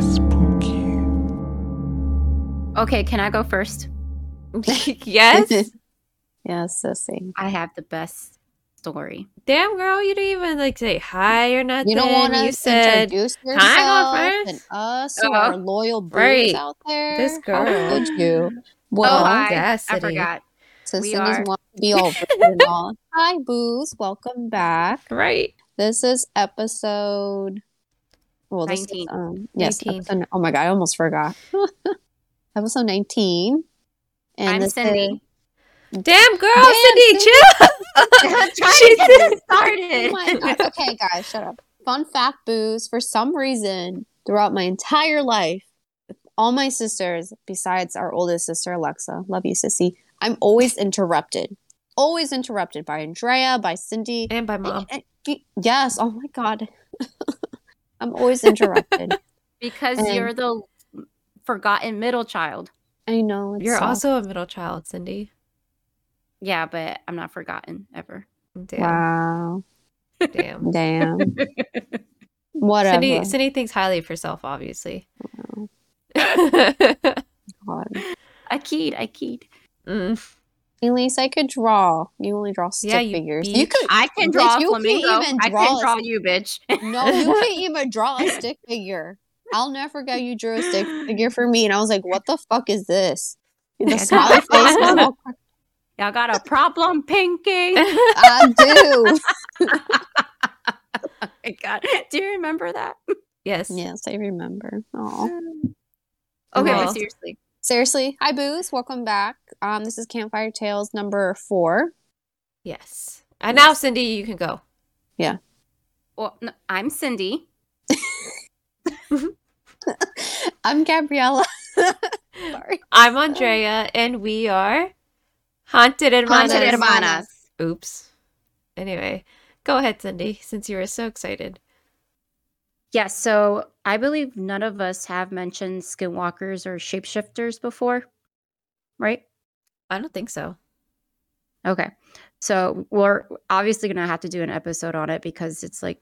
Spooky. Okay, can I go first? yes. yes, sissy. I have the best story. Damn girl, you didn't even like say hi or nothing. You don't want You to said introduce "Can I go yourself first?" and us who Uh-huh. loyal boos Right. out there. This How girl. could you? Oh, Well, I, I audacity. forgot. so we Cindy's are- want to be all and all. Hi, boos. Welcome back. right. This is episode. Well, this 19. is um yes. 19. Episode, oh my god, I almost forgot. episode nineteen. And I'm this Cindy. Damn girl, Damn, Cindy, Cindy. chill. Trying She to get this started. Oh. Okay, guys, shut up. Fun fact, booze. For some reason, throughout my entire life, all my sisters, besides our oldest sister Alexa, love you, sissy. I'm always interrupted. Always interrupted by Andrea, by Cindy. and by mom. And- and- yes. Oh my God. I'm always interrupted. because And- you're the forgotten middle child. I know. It's You're so- also a middle child, Cindy. Yeah, but I'm not forgotten ever. Damn. Wow. Damn. Damn. Whatever. Cindy Cindy thinks highly of herself, obviously. God. I keyed, I keyed. Mm. Elise, I could draw. You only draw stick Yeah, you figures. You could. I can Bitch, draw a you can't flamingo. even I draw can a- draw you, bitch. No, you can't even draw a stick figure. I'll never forget you drew a stick figure for me, and I was like, "What the fuck is this?" The smiley face. was all. Y'all got a problem, Pinky? I do. oh my god. Do you remember that? yes. yes, I remember. Oh, Okay, Well- but seriously. Seriously. Hi, Booze. Welcome back. Um, this is Campfire Tales number four. Yes. And now, Cindy, you can go. Yeah. Well, no, I'm Cindy. I'm Gabriella. Sorry. I'm Andrea, and we are Haunted Hermanas. Haunted Hermanas. Oops. Anyway, go ahead, Cindy, since you were so excited. Yes, so I believe none of us have mentioned skinwalkers or shapeshifters before, right? I don't think so. Okay. So we're obviously going to have to do an episode on it because it's like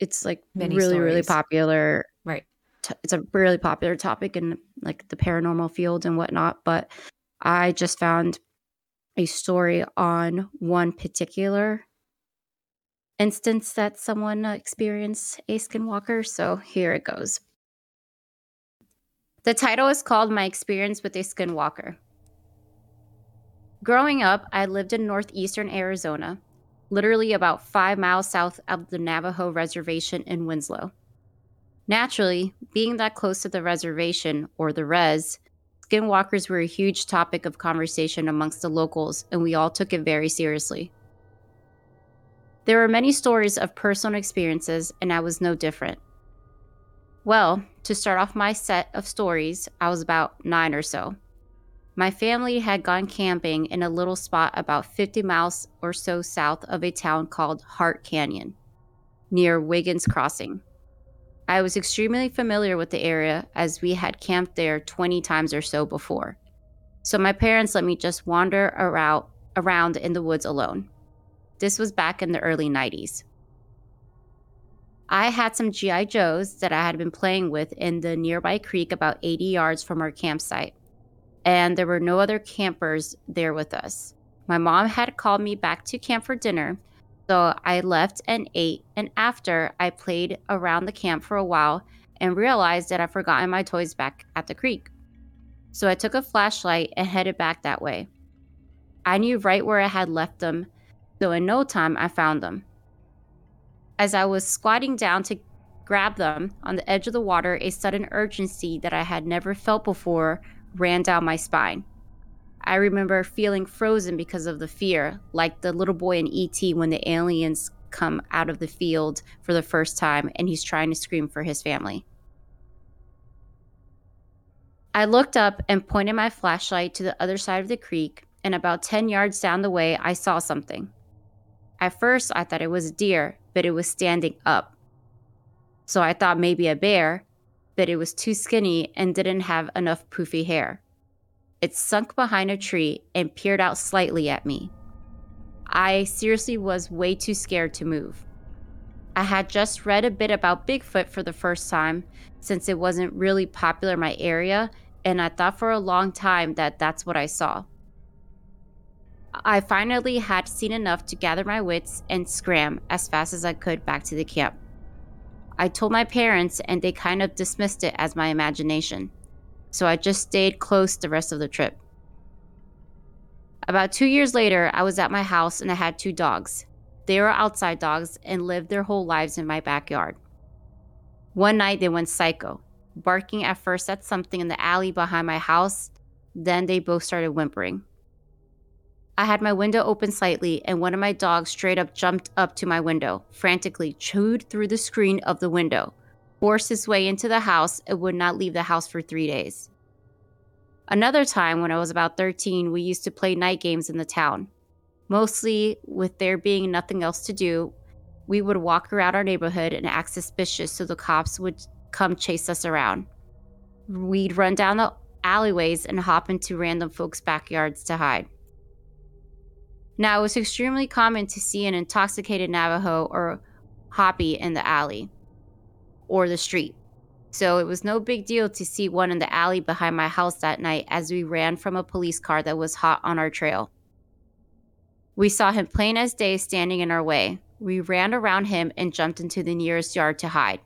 it's like Many really really popular. Right. T- it's a really popular topic in like the paranormal field and whatnot, but I just found a story on one particular instance that someone uh, experienced a skinwalker, so here it goes. The title is called My Experience with a Skinwalker. Growing up, I lived in northeastern Arizona, literally about five miles south of the Navajo reservation in Winslow. Naturally, being that close to the reservation, or the res, skinwalkers were a huge topic of conversation amongst the locals, and we all took it very seriously. There were many stories of personal experiences, and I was no different. Well, to start off my set of stories, I was about nine or so. My family had gone camping in a little spot about 50 miles or so south of a town called Hart Canyon, near Wiggins Crossing. I was extremely familiar with the area as we had camped there 20 times or so before. So my parents let me just wander around, around in the woods alone. This was back in the early 90s. I had some G.I. Joes that I had been playing with in the nearby creek about 80 yards from our campsite and there were no other campers there with us. My mom had called me back to camp for dinner, so I left and ate, and after I played around the camp for a while and realized that I'd forgotten my toys back at the creek. So I took a flashlight and headed back that way. I knew right where I had left them, so in no time I found them. As I was squatting down to grab them on the edge of the water, a sudden urgency that I had never felt before ran down my spine. I remember feeling frozen because of the fear, like the little boy in ET when the aliens come out of the field for the first time and he's trying to scream for his family. I looked up and pointed my flashlight to the other side of the creek, and about 10 yards down the way, I saw something. At first, I thought it was a deer, but it was standing up. So I thought maybe a bear, but it was too skinny and didn't have enough poofy hair. It sunk behind a tree and peered out slightly at me. I seriously was way too scared to move. I had just read a bit about Bigfoot for the first time since it wasn't really popular in my area, and I thought for a long time that that's what I saw. I finally had seen enough to gather my wits and scram as fast as I could back to the camp. I told my parents, and they kind of dismissed it as my imagination, so I just stayed close the rest of the trip. About two years later, I was at my house and I had two dogs. They were outside dogs and lived their whole lives in my backyard. One night, they went psycho, barking at first at something in the alley behind my house, then they both started whimpering. I had my window open slightly, and one of my dogs straight up jumped up to my window, frantically chewed through the screen of the window, forced his way into the house, and would not leave the house for three days. Another time, when I was about 13, we used to play night games in the town. Mostly, with there being nothing else to do, we would walk around our neighborhood and act suspicious so the cops would come chase us around. We'd run down the alleyways and hop into random folks' backyards to hide. Now, it was extremely common to see an intoxicated Navajo or Hopi in the alley or the street. So it was no big deal to see one in the alley behind my house that night as we ran from a police car that was hot on our trail. We saw him plain as day standing in our way. We ran around him and jumped into the nearest yard to hide.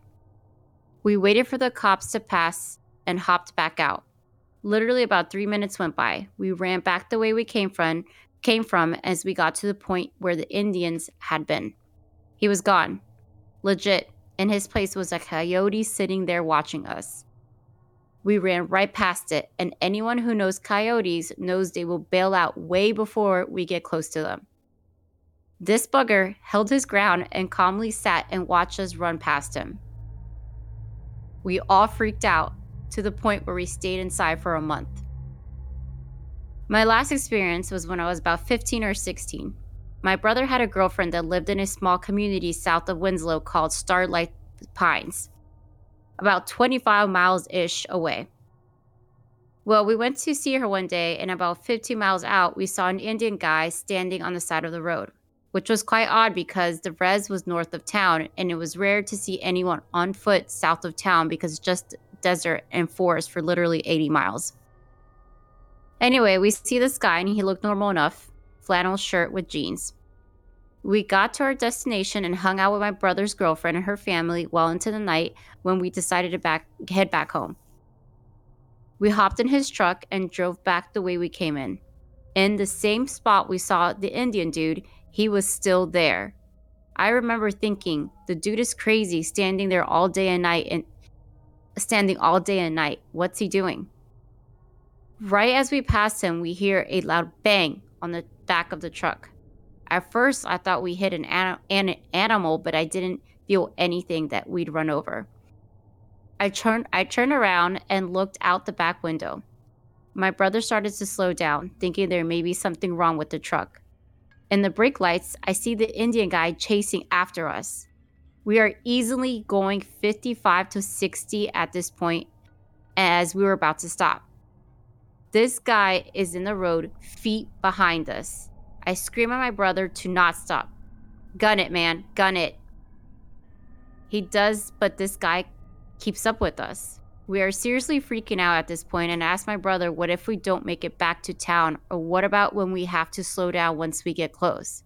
We waited for the cops to pass and hopped back out. Literally about three minutes went by. We ran back the way we came from, came from as we got to the point where the Indians had been. He was gone. Legit. In his place was a coyote sitting there watching us. We ran right past it, and anyone who knows coyotes knows they will bail out way before we get close to them. This bugger held his ground and calmly sat and watched us run past him. We all freaked out to the point where we stayed inside for a month. My last experience was when I was about 15 or 16. My brother had a girlfriend that lived in a small community south of Winslow called Starlight Pines, about 25 miles ish away. Well, we went to see her one day, and about 15 miles out, we saw an Indian guy standing on the side of the road, which was quite odd because the res was north of town, and it was rare to see anyone on foot south of town because just desert and forest for literally 80 miles. Anyway, we see this guy and he looked normal enough flannel shirt with jeans. We got to our destination and hung out with my brother's girlfriend and her family well into the night when we decided to back, head back home. We hopped in his truck and drove back the way we came in. In the same spot we saw the Indian dude, he was still there. I remember thinking, the dude is crazy standing there all day and night and standing all day and night. What's he doing? Right as we passed him, we hear a loud bang on the back of the truck. At first, I thought we hit an, an animal, but I didn't feel anything that we'd run over. I turned, I turned around and looked out the back window. My brother started to slow down, thinking there may be something wrong with the truck. In the brake lights, I see the Indian guy chasing after us. We are easily going 55 to 60 at this point as we were about to stop. This guy is in the road, feet behind us. I scream at my brother to not stop. Gun it, man. Gun it. He does, but this guy keeps up with us. We are seriously freaking out at this point and ask my brother, what if we don't make it back to town? Or what about when we have to slow down once we get close?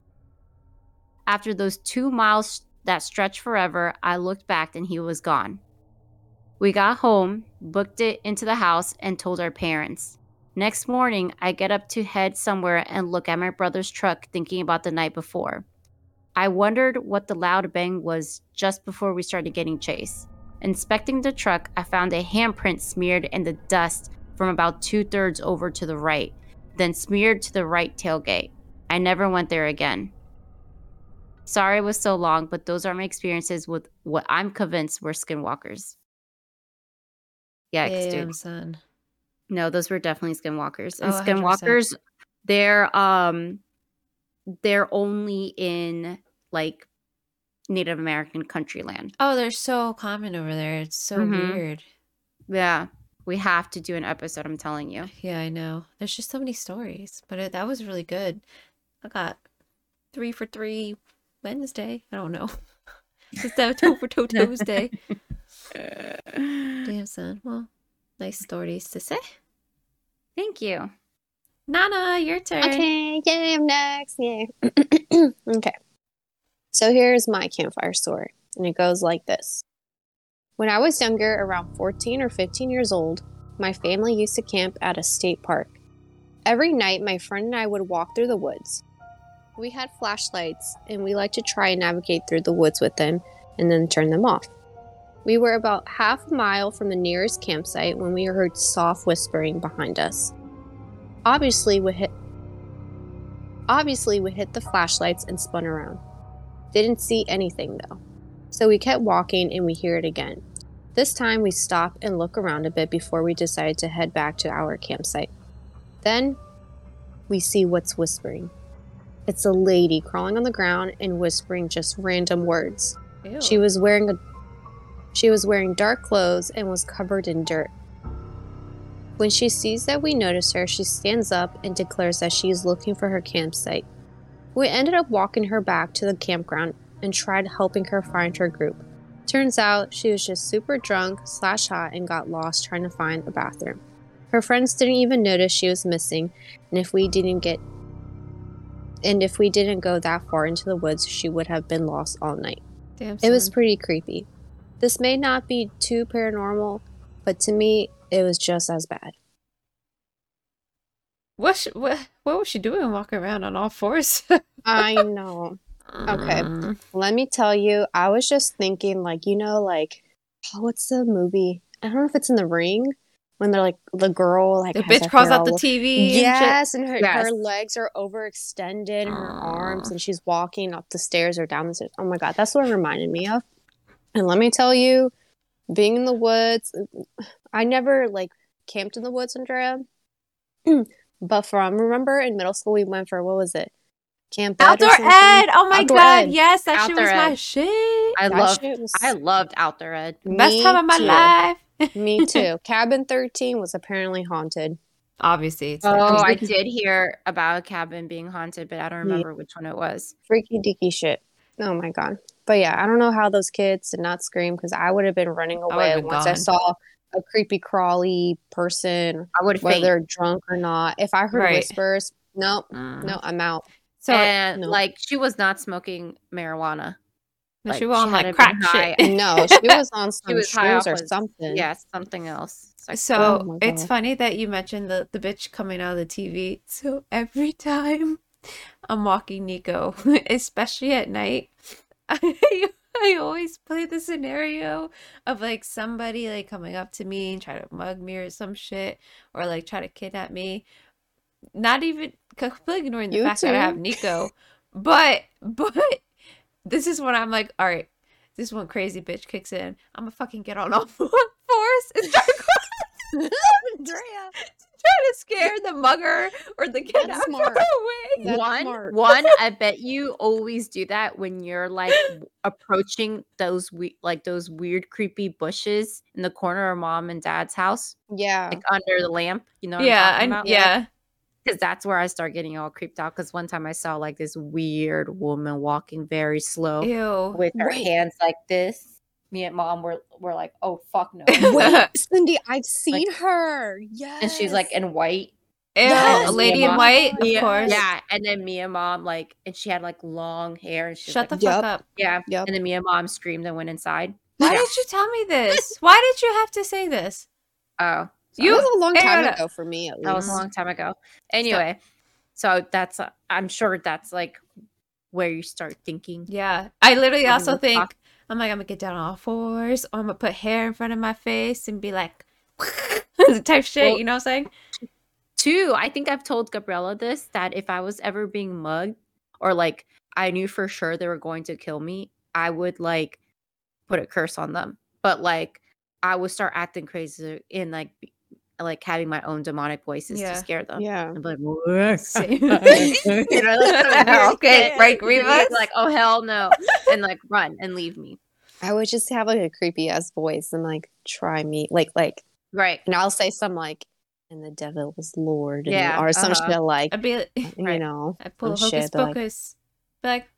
After those two miles that stretch forever, I looked back and he was gone. We got home, booked it into the house, and told our parents. Next morning, I get up to head somewhere and look at my brother's truck, thinking about the night before. I wondered what the loud bang was just before we started getting chased. Inspecting the truck, I found a handprint smeared in the dust from about two thirds over to the right, then smeared to the right tailgate. I never went there again. Sorry it was so long, but those are my experiences with what I'm convinced were skinwalkers. Yikes, Damn, dude. son. No, those were definitely skinwalkers. And oh, skinwalkers, they're um they're only in like Native American country land. Oh, they're so common over there. It's so mm-hmm. weird. Yeah. We have to do an episode, I'm telling you. Yeah, I know. There's just so many stories, but it, that was really good. I got three for three Wednesday. I don't know. It's the Toe for Toe Tuesday. Damn, son. Well, nice stories to say. Thank you. Nana, your turn. Okay, yay, I'm next. Yay. okay. So here's my campfire story, and it goes like this. When I was younger, around 14 or 15 years old, my family used to camp at a state park. Every night, my friend and I would walk through the woods. We had flashlights, and we liked to try and navigate through the woods with them and then turn them off. We were about half a mile from the nearest campsite when we heard soft whispering behind us. Obviously, we hit Obviously, we hit the flashlights and spun around. Didn't see anything though. So we kept walking and we hear it again. This time we stop and look around a bit before we decide to head back to our campsite. Then we see what's whispering. It's a lady crawling on the ground and whispering just random words. Ew. She was wearing a she was wearing dark clothes and was covered in dirt. When she sees that we notice her, she stands up and declares that she is looking for her campsite. We ended up walking her back to the campground and tried helping her find her group. Turns out she was just super drunk slash hot and got lost trying to find a bathroom. Her friends didn't even notice she was missing, and if we didn't get and if we didn't go that far into the woods, she would have been lost all night. Damn, It was pretty creepy. This may not be too paranormal, but to me, it was just as bad. What, sh- what, what was she doing walking around on all fours? I know. Okay. Mm. Let me tell you, I was just thinking, like, you know, like, oh, what's the movie? I don't know if it's in the ring when they're like, the girl, like, The bitch crawls out the TV. and. Yes, and her, Yes. her legs are overextended, and her arms, and she's walking up the stairs or down the stairs. Oh my god, that's what it reminded me of. And let me tell you, being in the woods, I never like camped in the woods, Andrea. but from remember in middle school we went for what was it? Camp Outdoor? Ed. Oh my Outdoor god. Ed. Yes, that shit was Outdoor my shit. I That loved shit was- I loved Outdoor Ed. Best Me time of my too. life. Me too. Cabin 13 was apparently haunted. Obviously, it's Oh, like I did hear about a cabin being haunted, but I don't remember which one it was. Freaky deaky shit. Oh my god. But yeah, I don't know how those kids did not scream because I would have been running away been once I saw a creepy crawly person, I would whether faint. they're drunk or not. If I heard Right. whispers, no, Mm. no, I'm out. So and no. like she was not smoking marijuana. no, she was on she like crack high. shit. No, she was on some was high shrooms off or of- something. Yes, something else. Like, So Oh it's funny that you mentioned the, the bitch coming out of the TV. So every time I'm walking Nico, especially at night, I, I always play the scenario of like somebody like coming up to me and try to mug me or some shit or like try to kidnap me. Not even completely ignoring the You fact that I have Nico. But but this is when I'm like, all right, this one crazy bitch kicks in. I'm gonna fucking get on all fours and start Andrea. Try to scare the mugger or the kidnapper That's smart. away. That's one, smart. one. I bet you always do that when you're like approaching those we- like those weird, creepy bushes in the corner of mom and dad's house, Yeah. like under the lamp. You know? What Yeah, I'm talking I, about? yeah. because that's where I start getting all creeped out. Because one time I saw like this weird woman walking very slow Ew. with her Wait. hands like this. Me and mom were were like, "Oh fuck no!" Wait, Cindy, I've seen her. Yes. and she's like in white. Ew. Yes, a lady in white, of yeah, course. Yeah, and then me and mom like, and she had like long hair, and she's Shut like, the Yup. fuck up. yeah. Yep. And then me and mom screamed and went inside. Why Yeah. did you tell me this? Why did you have to say this? Oh, That You- was a long time Aaron- ago for me, at least. that was a long time ago. Anyway, so that's uh, I'm sure that's like where you start thinking. Yeah. I literally also think talk. I'm like I'm gonna get down on all fours, or I'm gonna put hair in front of my face and be like type shit, Well- you know what I'm saying? Two, I think I've told Gabriella this that if I was ever being mugged or like I knew for sure they were going to kill me, I would like put a curse on them. But like I would start acting crazy and like like having my own demonic voices Yeah. to scare them. Yeah. I'm like, "What?" You know, like Okay, shit. right, And Rivas? Like, oh hell no, and like run and leave me. I would just have like a creepy ass voice and like try me, like, like, Right. and I'll say some like, and the devil was Lord, and, Yeah, or some uh-huh. shit like, I'd be you Right. know, I pull a some hocus shit, but, like- Be like,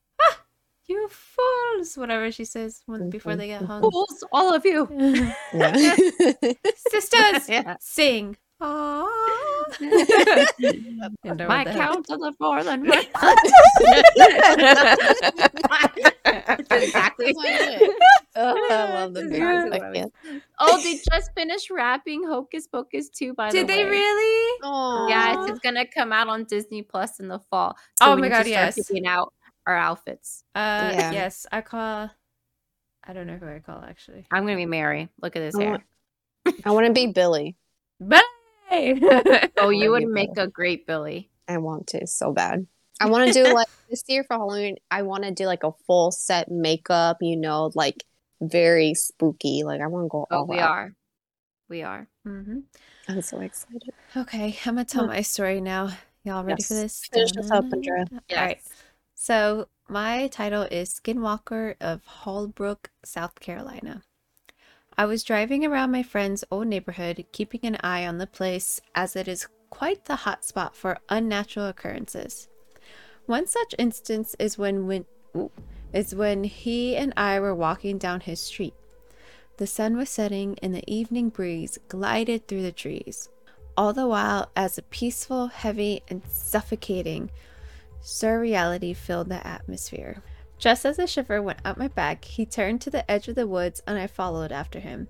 You fools! Whatever she says when, before they get hung. Fools, all of you. Yeah. Sisters, Yeah. sing. Aww. And over My the head. count of the fallen. That's exactly. oh, I love the That's exactly I what can't. Oh, they just finished wrapping Hocus Pocus 2, by Did the way. Did they really? Oh, Yes, it's gonna come out on Disney Plus in the fall. So Oh my God, start yes. out our outfits. Uh, Yeah. yes, I call. I don't know who I call actually. I'm gonna be Mary. Look at this I hair. want- I want to be Billy. Bye. Oh, you would Maybe make a great Billy. I want to so bad. I want to do like this year for Halloween. I want to do like a full set makeup, you know, like very spooky. Like I want to go Oh, all we out. are. We are. Mm-hmm. I'm so excited. Okay, I'm gonna tell Hmm. my story now. Y'all ready for this? Finish this up, Andrea. Yes. All right. So my title is Skinwalker of Hallbrook, South Carolina. I was driving around my friend's old neighborhood, keeping an eye on the place as it is quite the hot spot for unnatural occurrences. One such instance is when, is when he and I were walking down his street. The sun was setting and the evening breeze glided through the trees, all the while as a peaceful, heavy, and suffocating surreality filled the atmosphere. Just as a shiver went up my back, he turned to the edge of the woods and I followed after him.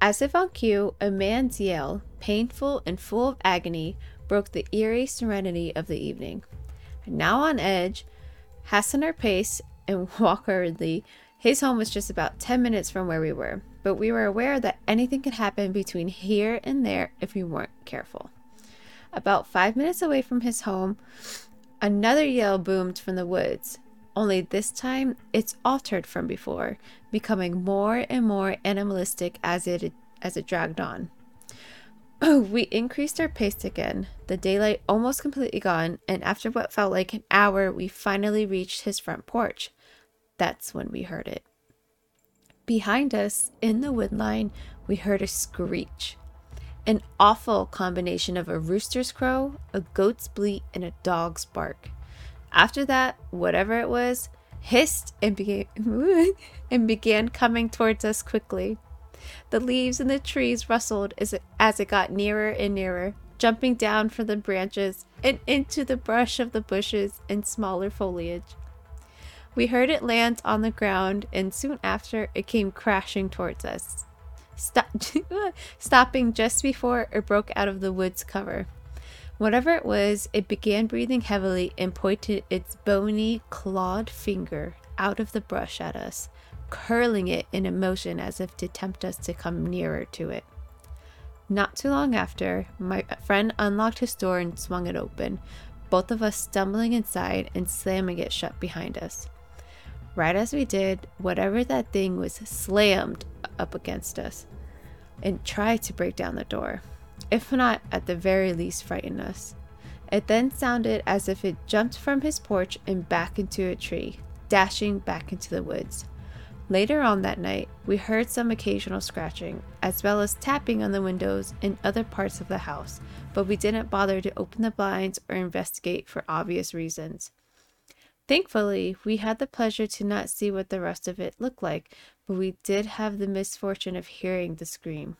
As if on cue, a man's yell, painful and full of agony, broke the eerie serenity of the evening. Now on edge, hasten our pace and walk hurriedly. His home was just about 10 minutes from where we were, but we were aware that anything could happen between here and there if we weren't careful. About five minutes away from his home, another yell boomed from the woods. Only this time, it's altered from before, becoming more and more animalistic as it as it dragged on. we increased our pace again, the daylight almost completely gone, and after what felt like an hour, we finally reached his front porch. That's when we heard it. Behind us, in the woodline, we heard a screech. An awful combination of a rooster's crow, a goat's bleat, and a dog's bark. After that, whatever it was, hissed and began and began coming towards us quickly. The leaves in the trees rustled as it, as it got nearer and nearer, jumping down from the branches and into the brush of the bushes and smaller foliage. We heard it land on the ground, and soon after, it came crashing towards us, stop- stopping just before it broke out of the wood's cover. Whatever it was, it began breathing heavily and pointed its bony, clawed finger out of the brush at us, curling it in a motion as if to tempt us to come nearer to it. Not too long after, my friend unlocked his door and swung it open, both of us stumbling inside and slamming it shut behind us. Right as we did, whatever that thing was slammed up against us and tried to break down the door, if not at the very least frighten us. It then sounded as if it jumped from his porch and back into a tree, dashing back into the woods. Later on that night, we heard some occasional scratching, as well as tapping on the windows in other parts of the house, but we didn't bother to open the blinds or investigate for obvious reasons. Thankfully, we had the pleasure to not see what the rest of it looked like, we did have the misfortune of hearing the scream.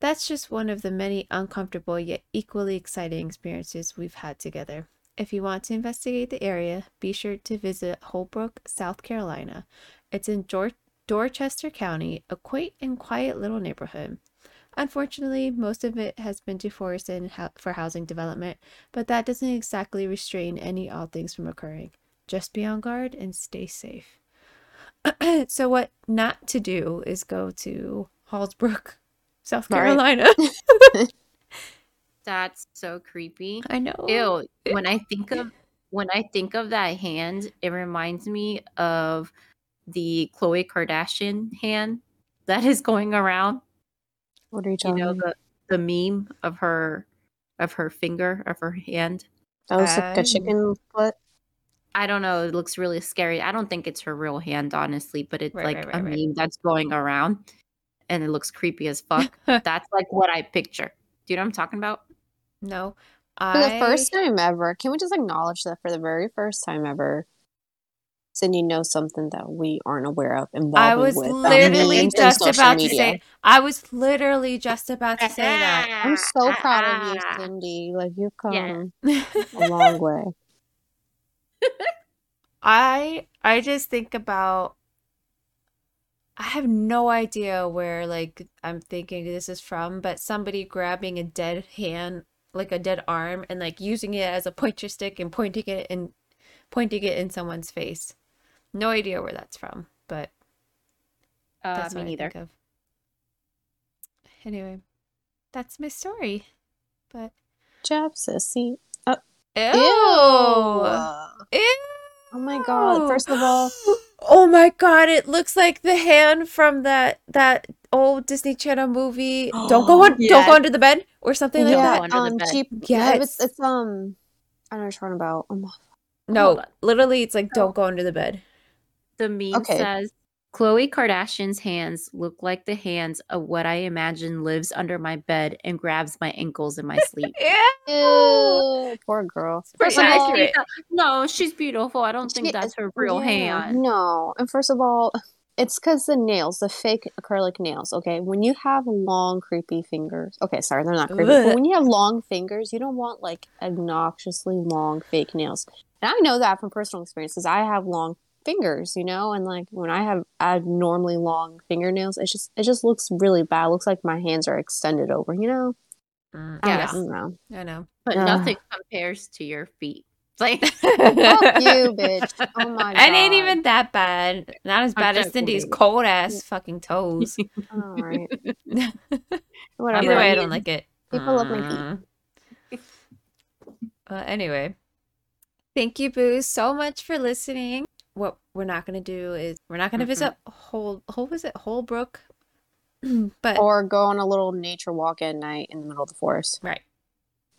That's just one of the many uncomfortable yet equally exciting experiences we've had together. If you want to investigate the area, be sure to visit Holbrook, South Carolina. It's in Dor- Dorchester County, a quaint and quiet little neighborhood. Unfortunately, most of it has been deforested for housing development, but that doesn't exactly restrain any odd things from occurring. Just be on guard and stay safe. so, what not to do is go to Hallsbrook, South All right. Carolina. That's so creepy. I know. Ew. When I think of when I think of that hand, it reminds me of the Khloe Kardashian hand that is going around. What are you You talking know about? the the meme of her of her finger of her hand. Oh, that was like a chicken foot. I don't know. It looks really scary. I don't think it's her real hand, honestly, but it's Right, like right, a right, right. meme that's going around, and it looks creepy as fuck. that's like what I picture. Do you know what I'm talking about? No. I... For the first time ever, can we just acknowledge that for the very first time ever, Cindy knows something that we aren't aware of involving I was with um, literally memes and just about media. to say. I was literally just about to say that. I'm so proud of you, Cindy. Like you've come Yeah. a long way. I I just think about I have no idea where like I'm thinking this is from, but somebody grabbing a dead hand, like a dead arm, and like using it as a pointer stick and pointing it and pointing it in someone's face. No idea where that's from, but Uh, that's me what I neither. think of. Anyway, that's my story. But Job, sissy. ew, Ew. Ew. Oh my god. First of all, oh my god, it looks like the hand from that that old Disney Channel movie. don't go on, don't go under the bed or something like Don't yeah, that. go under the um, bed. cheap. Yeah, it's, Yes. it's um, I don't know what you're talking about. Um, No, literally, it's like don't go under the bed. The meme Okay. says Khloe Kardashian's hands look like the hands of what I imagine lives under my bed and grabs my ankles in my sleep. ew, poor girl. Pretty First of all, accurate. no, she's beautiful. I don't think She- that's her real yeah, hand. No, and first of all, it's because the nails, the fake acrylic nails. Okay, when you have long, creepy fingers. Okay, sorry, they're not creepy. But when you have long fingers, you don't want like obnoxiously long fake nails. And I know that from personal experience because I have long fingers, you know, and like when I have abnormally long fingernails, it just it just looks really bad. It looks like my hands are extended over, you know. Mm, I Yes. don't know. I know. But Ugh. nothing compares to your feet. Like Fuck you, bitch. Oh my god. It ain't even that bad. Not as bad as Cindy's cold ass fucking toes. All right. Either Whatever. way, I don't like it. People love my feet. Mm. Uh, anyway, thank you, Boo, so much for listening. What we're not gonna do is we're not gonna Mhm. visit whole whole visit Holbrook, but or go on a little nature walk at night in the middle of the forest. right.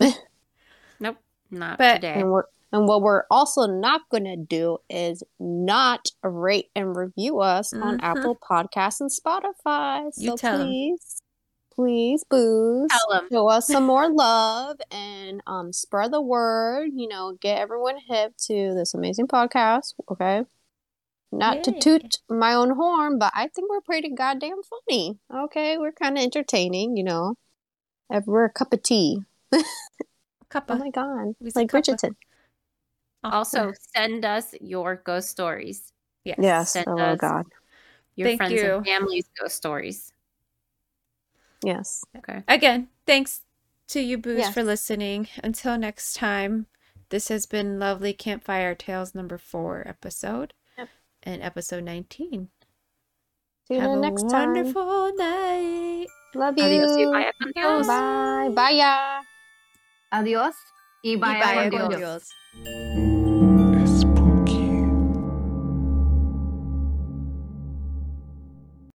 nope, not But- today. And we're and what we're also not going to do is not rate and review us on Mhm. Apple Podcasts and Spotify. You So tell 'em. please, please, booze, Tell 'em. show us some more love and um, spread the word. You know, get everyone hip to this amazing podcast. Okay. Not to toot my own horn, but I think we're pretty goddamn funny. Okay, we're kind of entertaining. You know, If we're a cup of tea. Cuppa. Oh my god, We it's like. Bridgerton. Also, send us your ghost stories. yes. Yes. Send Oh us- god. Your Thank friends you. and family's ghost stories. Yes. Okay. Again, thanks to you, Booze, Yes. for listening. Until next time, this has been Lovely Campfire Tales number four episode Yep. and episode 19. See you Have a next time. wonderful night. Love you. Adios y vaya. Bye. Bye. ya. Adios y Y vaya vaya